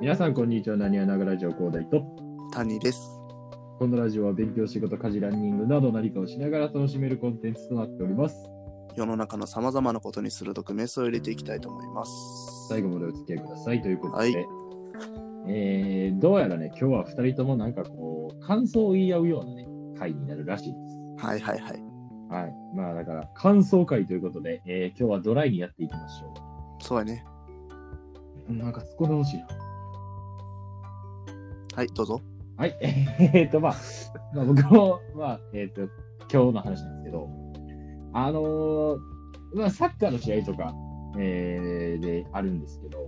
皆さん、こんにちは。なにわながラジオ広大と。谷です。このラジオは勉強、仕事、家事、ランニングなど何かをしながら楽しめるコンテンツとなっております。世の中のさまざまなことに鋭くメスを入れていきたいと思います。最後までお付き合いくださいということで、はいえー、どうやらね、今日は2人ともなんかこう、感想を言い合うようなね、回になるらしいです。はいはいはい。はい。まあだから、感想会ということで、えー今日はドライにやっていきましょそうやね。う。なんか突っ込んでほしいな。はい、どうぞ。はい。えーっと、まあ、まあ、僕も、まあ、えーっと、今日の話なんですけど、あのーまあ、サッカーの試合とか、えーであるんですけど、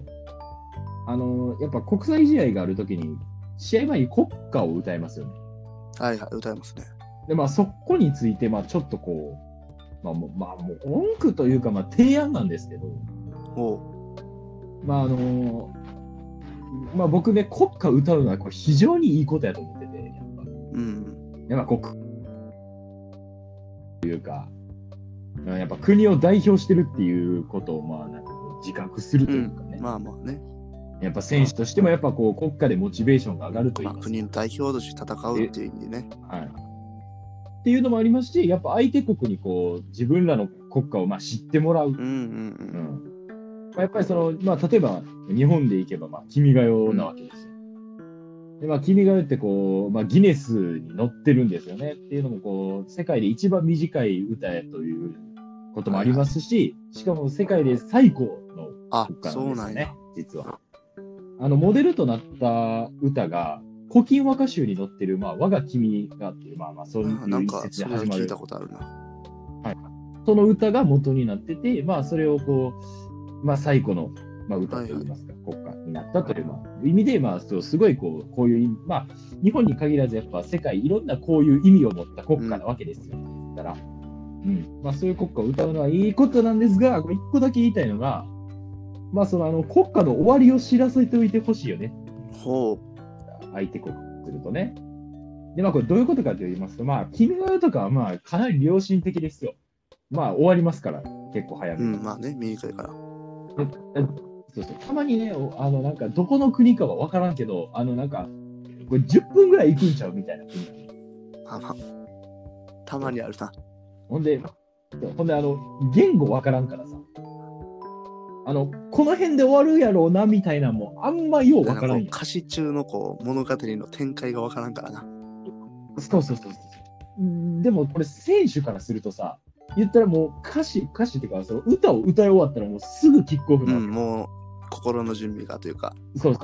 あのーやっぱ国際試合があるときに、試合前に国歌を歌いますよね。はいはい、歌いますね。で、まあ、そこについて、まあ、ちょっとこう、まあ、もう、まあ、もう、文句というか、まあ、提案なんですけど、おう。まあ、あのーまあ、僕ね、国歌歌うのはこれ非常にいいことやと思ってて、やっぱ。うん。やっぱこう、というか、うんやっぱ国を代表してるっていうことを、まあ、なんか自覚するというかね、まあまあね。やっぱ選手としても、やっぱこう、国家でモチベーションが上がるといいまあ、国の代表として戦うっていう意味でね。はい。っていうのもありますし、やっぱ相手国にこう、自分らの国家をまあ知ってもらう。うんうんうんまあ、やっぱりその、まあ、例えば日本でいけば、まあ、君が代なわけですよ。で、まあ、君が代ってこう、まあ、ギネスに載ってるんですよね。っていうのも、こう、世界で一番短い歌やということもありますし、しかも世界で最高の歌なんですよね。、実は。あの、モデルとなった歌が、古今和歌集に載ってる、まあ、我が君がっていう、まあまあ、そういう一節で始まる聞いたことあるな。その歌が元になってて、まあ、それをこう、まあ、最古の、まあ、歌といいますか、国歌になったという、まあ、意味で、まあ、そうすごいこう、こういうまあ、日本に限らず、やっぱ世界、いろんなこういう意味を持った国歌なわけですよ。だから、うん。まあ、そういう国歌を歌うのはいいことなんですが、一個だけ言いたいのが、まあ、その、あの、国歌の終わりを知らせておいてほしいよね。ほ相手国するとね。で、まあ、これどういうことかと言いますと、まあ、君が代とかは、まあ、かなり良心的ですよ。まあ、終わりますから、結構早う。めに。うん、まあね、短いから。えそうそうたまにね、おあの、なんか、どこの国かは分からんけど、あの、なんか、これ10分ぐらい行くんちゃうみたいな国。まあまあ。たまにあるな。ほんで、ほんで、あの、言語分からんからさ。あの、この辺で終わるやろうな、みたいなのも、あんまよう分からんよ。歌詞中のこう物語の展開がわからんからな。そうそうそうそう。うんでも、これ、選手からするとさ、言ったらもう歌詞、歌詞っていうか、その歌を歌い終わったらもうすぐキックオフなうん、もう心の準備がというか。そうそ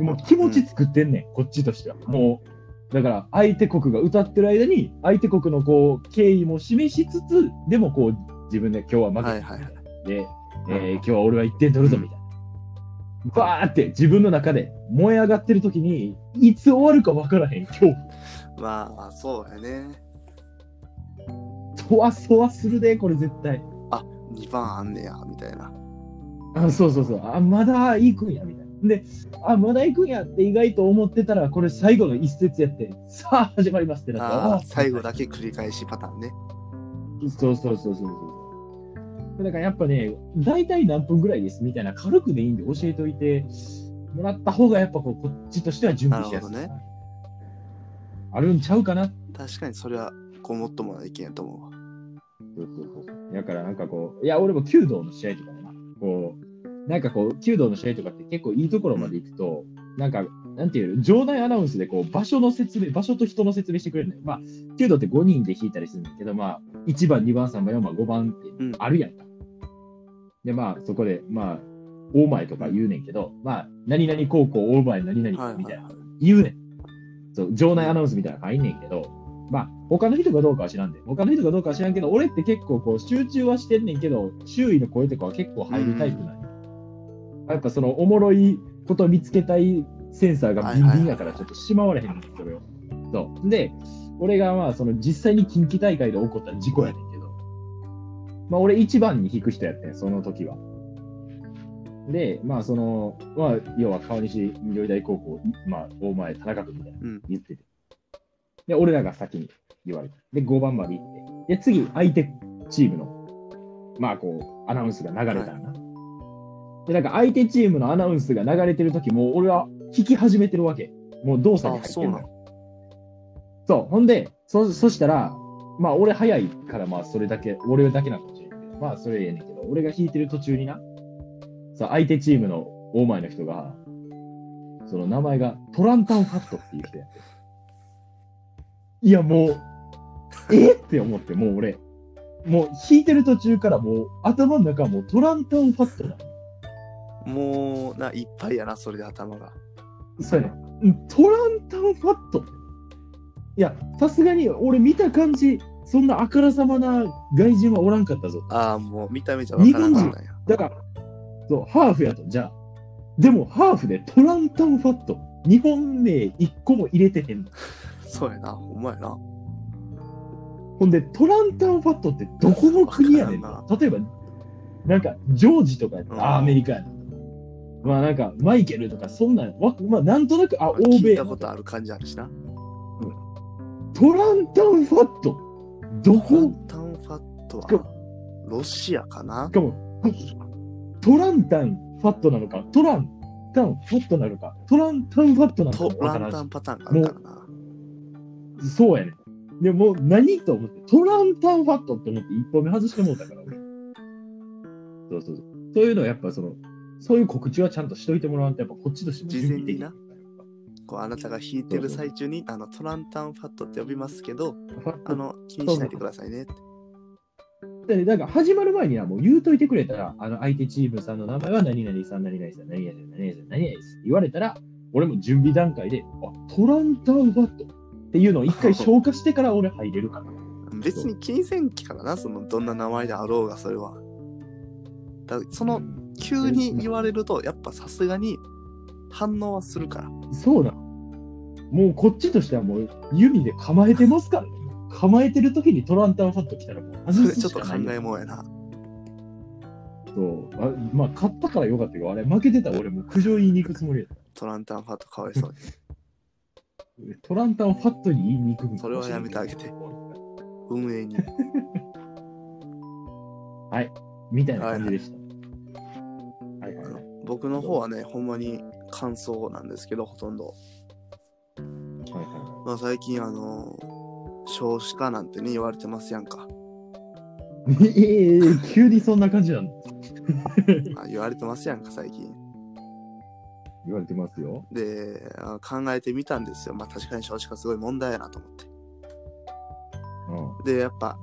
う。もう気持ち作ってんねん、こっちとしては。もう、だから相手国が歌ってる間に、相手国のこう、敬意も示しつつ、でもこう、自分で今日は負けはいはいはい。て、えー今日は俺は1点取るぞ、みたいな。バーって自分の中で燃え上がってる時に、いつ終わるか分からへん、恐怖。まあ、そうやね。そわそわするで、これ絶対。あ、2番あんねや、みたいな。あそうそうそう。あ、まだ行くんや、みたいな。で、あ、まだ行くんやって意外と思ってたら、これ最後の一節やって、さあ始まりますってなって、ああ、あ最後だけ繰り返しパターンね。そうそうそうそうそう。だからやっぱね、大体何分ぐらいですみたいな軽くでいいんで教えておいてもらった方がやっぱこうこっちとしては準備しやすい。なるほあるんちゃうかな確かにそれはごもっともな意見やと思うわ。そうそうそうそう。だからなん。かこう、いや、俺も弓道の試合とかもな、こう、なん。かこう、弓道の試合とかって結構いいところまで行くと、なん。か、なん。ていうの、場内アナウンスでこう、場所の説明、場所と人の説明してくれるのよ。まあ、弓道って5人で弾いたりするん。だけど、まあ、1番、2番、3番、4番、5番ってあるやん。か。で、まあ、そこで、まあ、大前とか言うねん。けど、まあ、何々高校、大前、何々みたいな、はいはいはい。言うねん。そう、場内アナウンスみたいなの入ん。ねん。けど、まあ、他の人がどうかは知らんで、他の人がどうかは知らんけど、俺って結構こう、集中はしてんねんけど、周囲の声とかは結構入るタイプなんよやっぱその、おもろいことを見つけたいセンサーがビンビンやから、ちょっとしまわれへんねん、それを。そう。で、俺がまあ、その、実際に近畿大会で起こった事故やねんけど、まあ、俺一番に引く人やってん、その時は。で、まあ、その、まあ、要は川西緑大高校、まあ、大前、田中君みたいなうん。言ってて。で、俺らが先に言われて。で、5番まで行って。で、次、相手チームの、まあ、こう、アナウンスが流れたらな。で、なんか相手チームのアナウンスが流れてる時も、俺は引き始めてるわけ。もう動作に入ってるの。そう。ほんで、そ、そしたら、まあ俺早いからまあそれだけ、俺だけなのかもしれんけど、まあそれええねんけど、俺が弾いてる途中にな、さ、相手チームの大前の人が、その名前がトランタンファットっていう人やって。いやもう、え？って思って、もう俺、もう弾いてる途中からもう頭の中はもうトランタンファットなの。もう、な、いっぱいやな、それで頭が。そうやね。うんトランタンファットいや、さすがに俺見た感じ、そんなあからさまな外人はおらんかったぞ。ああ、もう見た目じゃわからなかったんや。だから、そう、ハーフやと、じゃあ。でも、ハーフでトランタンファット。日本名一個も入れてへんの。そうやな、ほんまやな。ほんで、トランタンファットってどこの国やねんわな。例えば、なんか、ジョージとかやったうんアメリカやな。まあなんか、マイケルとか、そんなん、わまあなんとなく、あ、欧米聞いたことある感じあるしな。トランタンファットどトラこンタンファットしかは、ロシアかなしかも、トランタンファットなのか、トランタンファットなのか、トランタンファットなのかトランわからんしタンパターンがあるからな。そうやね。でもう何と思って、トランタンファットって思って一歩目外してもうたから、俺。そうそうそう。そういうのはやっぱその、そういう告知はちゃんとしといてもらわんと、やっぱこっちとしても準備できないこうあなたが弾いてる最中にあのトランタンファットって呼びますけど、ファットあの気にしないでくださいねって。で、だから始まる前にはもう言うといてくれたら、あの相手チームさんの名前は何々さん、何々さん、何々さん、何々さん、何々ですって言われたら、俺も準備段階で、あ、トランタンファットっていうのを一回消化してから俺入れるから。別に金銭機からな、そのどんな名前であろうがそれは。だその急に言われると、やっぱさすがに反応はするから。そうなの。もうこっちとしてはもう弓で構えてますからね。構えてる時にトランタンファット来たらもうそれちょっと考えもんやな。そうあまあ勝ったからよかったけど、あれ負けてたら俺もう苦情言いに行くつもりやっトランタンファットかわいそうに。た。トランタンファットに言いに行くそれはやめてあげて運営に。みたいな感じでした。はいはいはい。僕の方はね、ほんまに感想なんですけど、ほとんど。はいはまあ、最近、あの、少子化なんてね、言われてますやんか。いはい。ええ急にそんな感じなの あ言われてますやんか、最近。言われてますよ。で、あ考えてみたんですよ。まあ、確かに少子化すごい問題やなと思って。うん。で、やっぱ、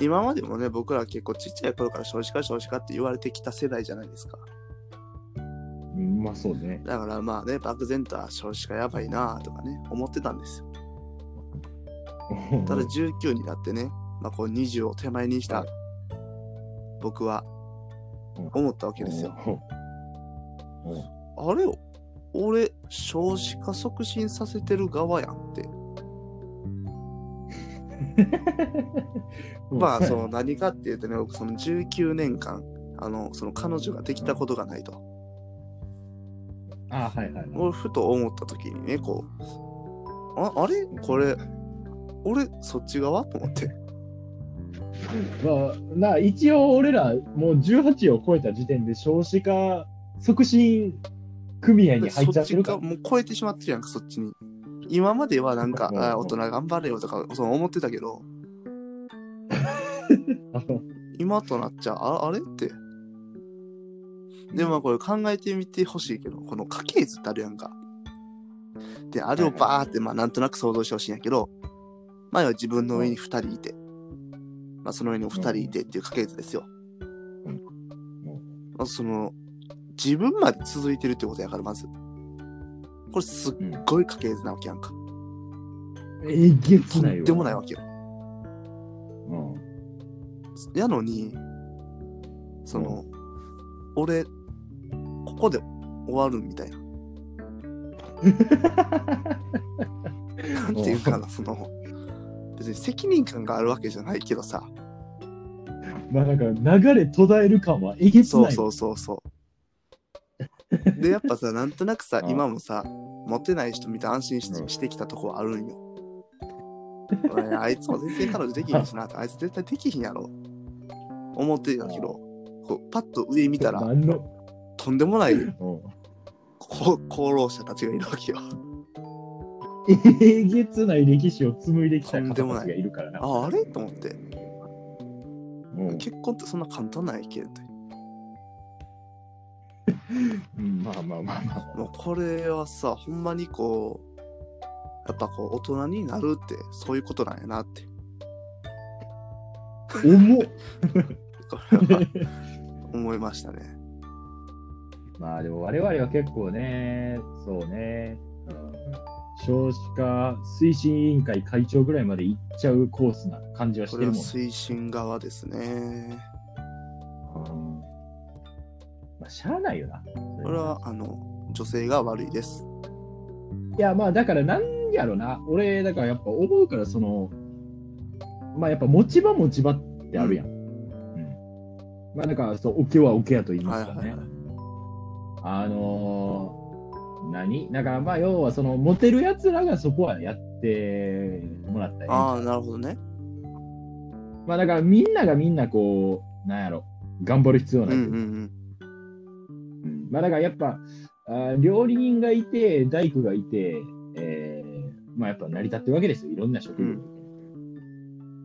今までもね、僕ら結構ちっちゃい頃から少子化少子化って言われてきた世代じゃないですか。うんまあそうね。だからまあね、漠然とは少子化やばいなとかね、思ってたんですよ。ただ19になってね、まあこう20を手前にしたはい僕はうん思ったわけですよ。あれよ俺、少子化促進させてる側やんって。まあ、その何かっていうとね、僕その19年間、あの、その彼女ができたことがないと。あはいはい。俺、ふと思った時にね、こう、ああれ？これ、俺、そっち側？と思って。まあ、な一応俺らもう18を超えた時点で少子化促進組合に入っちゃってるかもう超えてしまってるやんか、そっちに。今まではなんか、うんあ大人頑張れよとか、そう思ってたけど、今となっちゃああれって。でもまあこれ考えてみてほしいけど、この家系図ってあるやんか。で、あれをバーってまあなんとなく想像してほしいんやけど、前は自分の上に2人いて、まあその上にも2人いてっていう家系図ですよ。まずその、自分まで続いてるってことやから、まず。これすっごい家系図なわけやんか。えげつとないわ。んでもないわけよ。うん。やのに、その、俺、ここで終わるみたいな。なんていうかな、その、別に責任感があるわけじゃないけどさ、まあなんか流れ途絶える感はえげつない。そうそうそうそう。で、やっぱさ、なんとなくさう、ん今もさ、モテない人見て安心し,、うんしてきたとこはあるんよ。おいあいつも全然彼女できひんしな、あいつ絶対できひんやろ。思ってたけど、こうパッと上見たら、何の、とんでもないうんここ功労者たちがいるわけよ。えげつない歴史を紡いできた方たちがいるからな。あ、あれ？と思って。うん結婚ってそんな簡単ないけんって。うんまあまあまあまあ。もうこれはさ、ほんまにこう、やっぱこう、大人になるってそういうことなんやなって。重っ これは思いましたね。まあでも我々は結構ね、そうね、うん少子化推進委員会会長ぐらいまで行っちゃうコースな感じはしてるもん。推進側ですね。しゃあないよな。これは、あの、女性が悪いです。いや、まあだからなんやろな。俺、だからやっぱ思うから、その、まあやっぱ持ち場持ち場ってあるやん。うん。まあなんか、そう、おけはおけやと言いますかね。はいはいはい。あのー何？だからまあ要はそのモテるやつらがそこはやってもらったり、ああ、なるほどね。まあだからみんながみんなこう、なんやろ、頑張る必要ない。うんうん。うんまあだからやっぱ、あー料理人がいて、大工がいて、えーまあやっぱ成り立ってるわけですよ、いろんな職業。うん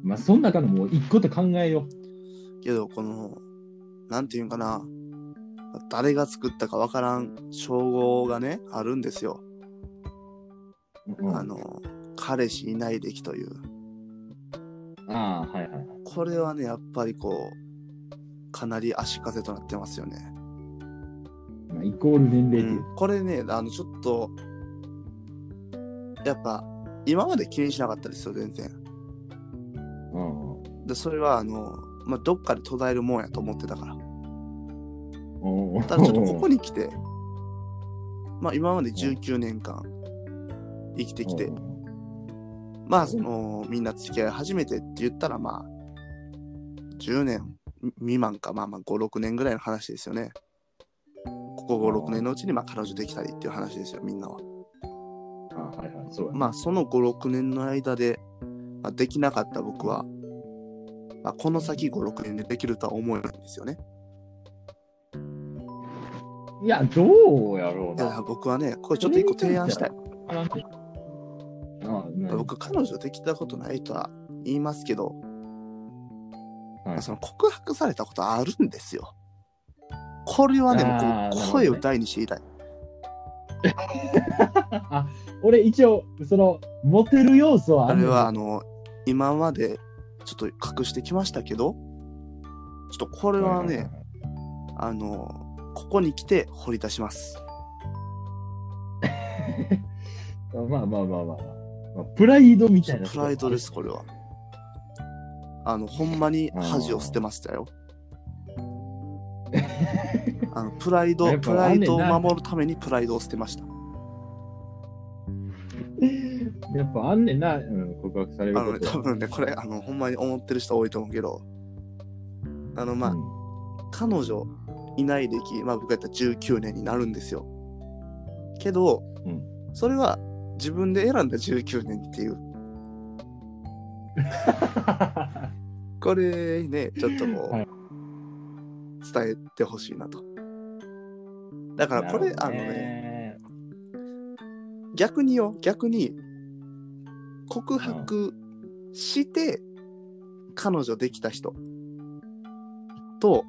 まあその中のもう一個と考えよけど、この、なんていうんかな。誰が作ったかわからん称号がね、あるんですよ。う。うんあの、彼氏いない歴という。ああ、はいはいはい。これはね、やっぱりこう、かなり足かせとなってますよね。まあ、イコール年齢っていう。うんこれね、あの、ちょっと、やっぱ、今まで気にしなかったですよ、全然。うんで、それは、あの、まあ、どっかで途絶えるもんやと思ってたから。うんただちょっとここに来て、まあ今まで19年間生きてきて、まあそのみんな付き合い始めてって言ったらまあ10年未満かまあまあ5、6年ぐらいの話ですよね。ここ5、6年のうちにまあ彼女できたりっていう話ですよ、みんなは。あはいはい、そうやねまあその5、6年の間で、まあ、できなかった僕は、まあ、この先5、6年でできるとは思えないんですよね。いや、どうやろういやな。僕はね、これちょっと一個提案したい。僕、彼女できたことないとは言いますけど、はいその告白されたことあるんですよ。これはね、声を大にして言いたい。あ俺一応、その、モテる要素はあるあれは、あの、今までちょっと隠してきましたけど、ちょっとこれはね、あの、ここに来て掘り出します。まあまあまあまあまあ。まあプライドみたいな。プライドです、これは。あの、ほんまに恥を捨てましたよ。あのプライドプライドを守るためにプライドを捨てました。やっぱあんねんな、うん、告白されるあのね。多分ね、これ、あの、ほんまに思ってる人多いと思うけど、あの、まあ、うん彼女いない歴、まあ僕やったら19年になるんですよ。けど、うんそれは自分で選んだ19年っていう、これね、ちょっとこう、はい伝えてほしいなと。だからこれ、なるほどあのね、逆によ、逆に、告白して、彼女できた人と、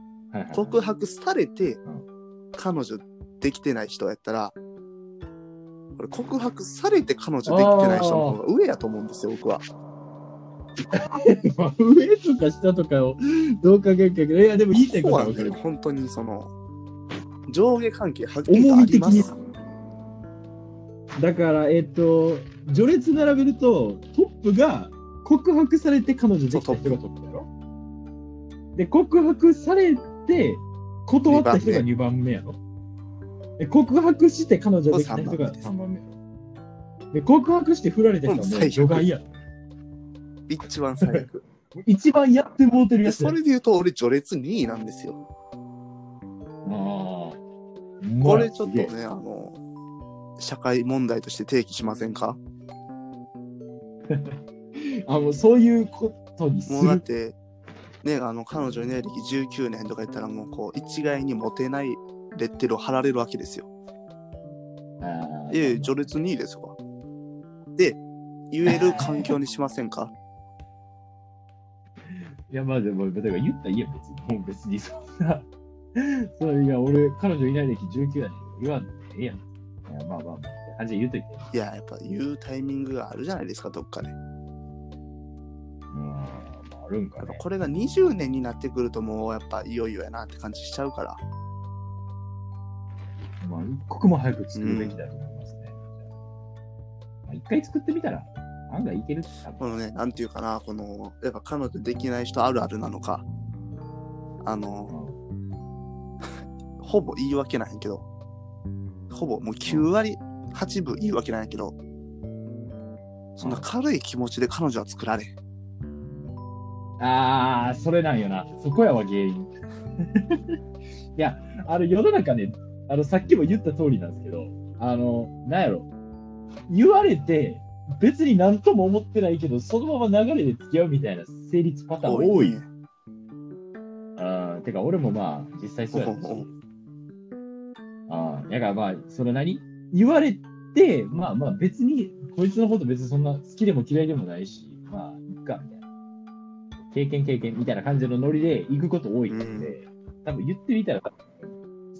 告白されてん。彼女できてない人やったら、これ告白されて彼女できてない人の方が上やと思うんですよ、僕は。まあ上とか下とかをどうかけるけど、い。や、でも言いたいここ分かる。本当にその、上下関係はっきりとありま重みす。だから、えっと、序列並べると、トップが告白されて彼女できた人がトップだろで、告白されて断った人が2番目。やろ。で、告白して彼女できた人が3番目やろ。で、告白して振られた人はもう除外や。ろ一番最悪。一番やってもうてるでやつや。それで言うと、俺序列2位なんですよ。ああ。これちょっとね、あの、社会問題として提起しませんか？あ、もうそういうことにすもうだっる。て、ね、あの、彼女いない歴19年とか言ったら、もうこう、一概にモテないレッテルを貼られるわけですよ。あいやいや、序列2位ですわ。で、言える環境にしませんか？いや、まあでも、だから言ったらいいやん、別に。もう別にそんな。そういや、俺、彼女いない歴19やねん。言わんでええやん。いや、まあまあまあ、感じで言うといて。いや、やっぱ言うタイミングがあるじゃないですか、どっかで。うん、まあ、あるんかね。やっぱこれが20年になってくるともうやっぱいよいよやなって感じしちゃうから。まあ、一刻も早く作るべきだと思いますね。まあ、一回作ってみたら、案外いける。このね、なんていうかな、この、やっぱ彼女できない人あるあるなのか、あの、ほぼ言い訳なんやけど、ほぼもう9割8分言い訳なんやけど、そんな軽い気持ちで彼女は作られん。ああ、それなんよな。そこやわ、原因。いや、あの、世の中ね、あの、さっきも言った通りなんですけど、あの、なんやろ。言われて、別になんとも思ってないけど、そのまま流れで付き合うみたいな成立パターン多い。ねああ、てか、俺もまあ、実際そうやし。ああ、だからまあ、それ何言われて、まあまあ別に、こいつのこと別にそんな好きでも嫌いでもないし、まあ、いっか、みたいな。経験経験みたいな感じのノリで行くこと多いんで、多分言ってみたら、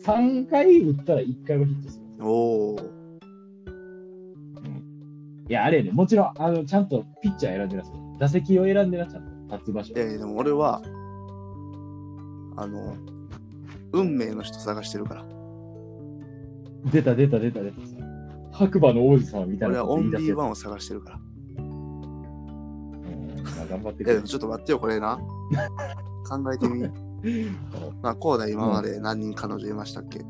3回打ったら1回はヒットする。おお。いや、あれやね、もちろん、あの、ちゃんとピッチャー選んでなさい。打席を選んでな、ちゃんと立つ場所。いやいや、でも俺は、あの、運命の人探してるから。出た出た出た出た。白馬の王子様みたいな俺はオンリーワンを探してるから。うんまあ頑張ってくちょっと待ってよ、これな。考えてみ。まあ、こうだ今まで何人彼女いましたっけ、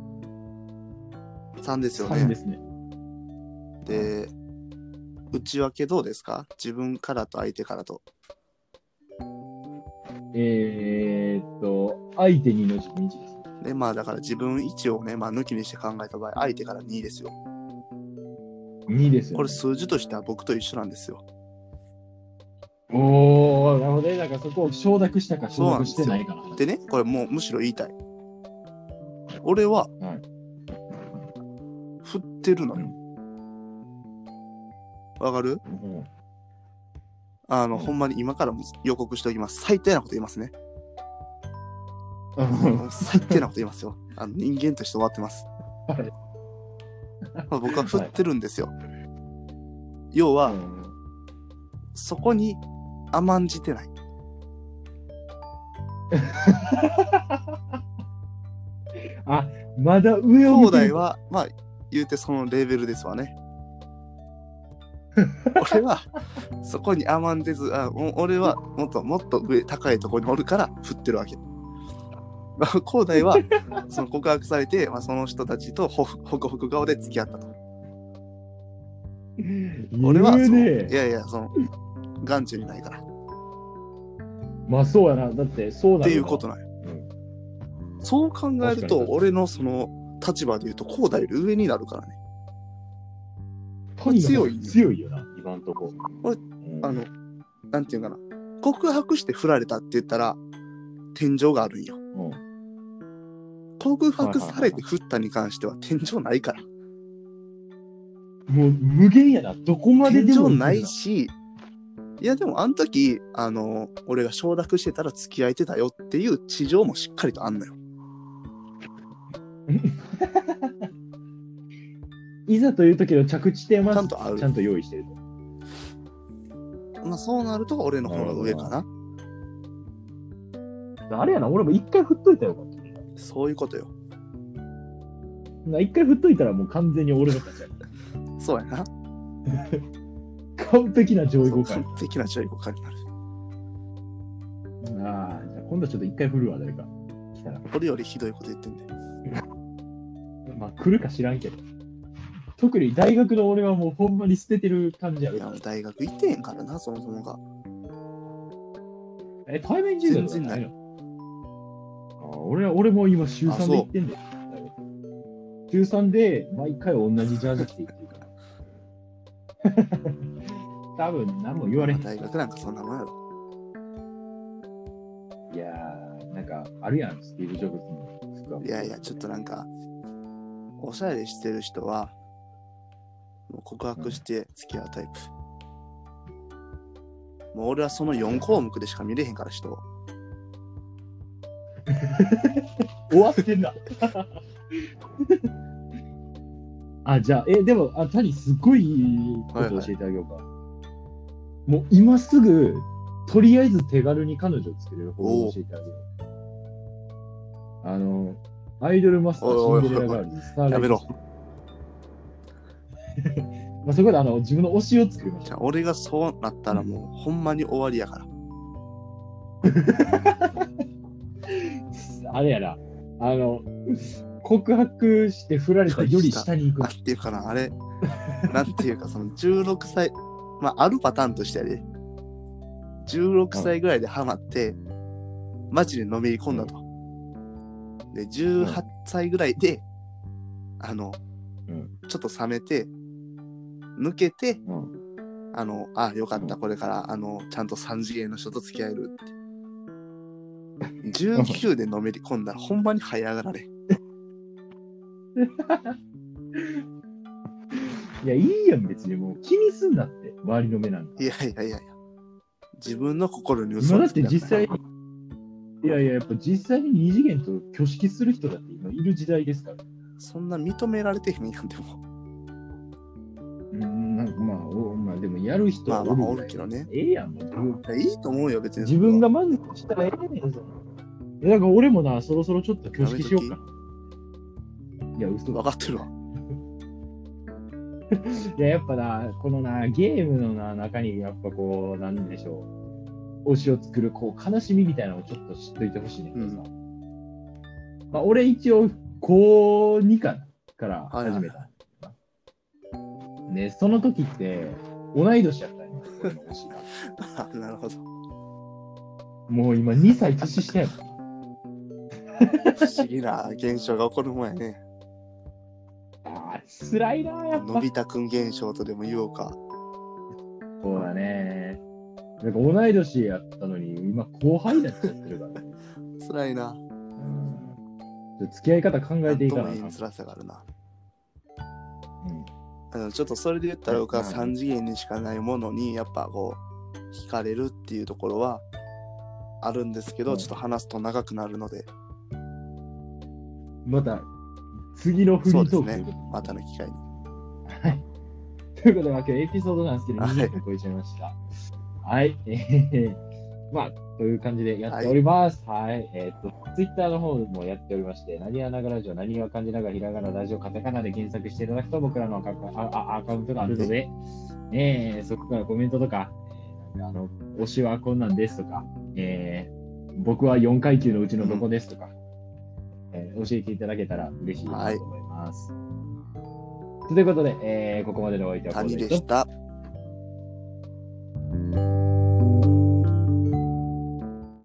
?3 ですよ3でね。すね。で、内訳どうですか？自分からと相手からと。えーっと、相手にの自分1です。で、まあだから自分1をね、まあ抜きにして考えた場合、相手から2ですよ。2ですよ、ね。これ数字としては僕と一緒なんですよ。おー、なるほどね。なんかそこを承諾したか承諾してないかな。でね、これもうむしろ言いたい。俺ははい、振ってるのよ。わかる？うんあの、うんほんまに今からも予告しておきます。最低なこと言いますね。うん 最低なこと言いますよ。あの人間として終わってます。はいまあ僕は振ってるんですよ。要は、そこに甘んじてない。あ、まだ上を見てる。兄弟は、まあ、言うてそのレベルですわね。俺は、そこに甘んじず、あ俺はもっともっと上、高いところにおるから振ってるわけ。まあ兄弟は、その告白されて、まあ、その人たちとほふほくほく顔で付き合ったと。俺はそいやいや、その、眼中にないから。っまあそうやな。だってそうなのていうことなんよ。そう考えると、俺のその立場で言うと、兄弟より上になるからね。とにかく強い強いよな、今んとこ。俺うんあの、なんていうかな。告白して振られたって言ったら、天井があるんよ。うん告白されて振ったに関しては天井ないから。もう無限やな。どこまで天でも井ないし、いやでもあの時、あの、俺が承諾してたら付き合えてたよっていう地上もしっかりとあんのよ。いざという時の着地点はちゃんとあるちゃんと用意してると。まあそうなると俺の方が上かな。あれやな、俺も一回振っといたらよかった。そういうことよ。な一回振っといたらもう完全に俺の勝ちや。そうやな。完璧な上位互完換。璧な上位互換になる。ああ、じゃあ今度ちょっと一回振るわ、誰か。来たら。俺よりひどいこと言ってんで。まあ来るか知らんけど。特に大学の俺はもうほんまに捨ててる感じあいやるから。大学行ってへんからな、そもそもが。え、対面授業全然ないの？あ俺は俺も今週あ3で行ってんだよ。週3で毎回同じジャージ着て行ってるから。多分何も言われへん。大学なんかそんなもんやろ。いやー、なんかあるやん、スティーブ・ジョブズの服はいやいや、ちょっとなんか、おしゃれしてる人は、もう告白して付き合うタイプ。もう俺はその4項目でしか見れへんから人。終わってんだ。あ、じゃあ、え、でも、あ、谷、すごいいいこと教えてあげようか。もう今すぐ、とりあえず手軽に彼女を作れる方法を教えてあげよう。あの、アイドルマスターシンデレラガールズ、スターライトやめろ。まあ、そこであの自分の推しを作りましじょゃあ俺がそうなったらもうほんまに終わりやから。う。あれやな、あの、告白して振られたより下に行くなん。ていうかな、あれ、なんていうか、その16歳、まあ、あるパターンとしてやで、16歳ぐらいでハマって、マジでのめり込んだと。で、18歳ぐらいで、あの、うんちょっと冷めて、抜けて、うんあの、あ、よかった、これから、あの、ちゃんと3次元の人と付き合えるって。19でのめり込んだら、ほんまに早上がられん。いや、いいやん、別にもう気にすんなって、周りの目なんか。いやいやいやいや。自分の心に今だって実際、いやいや、やっぱ実際に二次元と挙式する人だって今いる時代ですから。そんな認められてへんやんでも。かまあ、おまあでもやる人はまあまあおるけどね。ええやん、もういやいいと思うよ、別に。自分が満足したらええねん、その。いやだから俺もな、そろそろちょっと挙式しようかな。いや、嘘だ分かってるわ。いや、やっぱな、このな、ゲームのな、中に、やっぱこう、なんでしょう。推しを作る、こう、悲しみみたいなのをちょっと知っといてほしいねんけどさ。まあ、俺一応、高2かなから始めた。で、その時って、同い年やったんよ、俺の推しが。あなるほど。もう今2歳年下やもん。不思議な現象が起こるもんやね。あー辛いな、やっぱ。のび太くん現象とでも言おうか。そうだね。なんか同い年やったのに、今後輩になっちゃってるからね。辛いな。うんちょっと付き合い方考えていかないなとも言い。辛さがあるな。ちょっとそれで言ったら僕ははい3次元にしかないものにやっぱこう惹かれるっていうところはあるんですけど、うんちょっと話すと長くなるのでまた、次のフリートークということでまたの機会に。はい。ということで、まあ、今日エピソードなんですけど、はい20分超えちゃいました。はい。えー、まあ、という感じでやっております。はい。えーっと、ツイッターの方もやっておりまして、何やながラジオ、何は漢字ながらひらがなラジオ、カタカナで検索していただくと、僕らのアカああアカウントがあるので、えー、そこからコメントとか、えーあの、推しはこんなんですとか、えー、僕は4階級のうちのどこですとか、えー教えていただけたら嬉しいなと思います。ということで、えーここまでのお相手はこでした。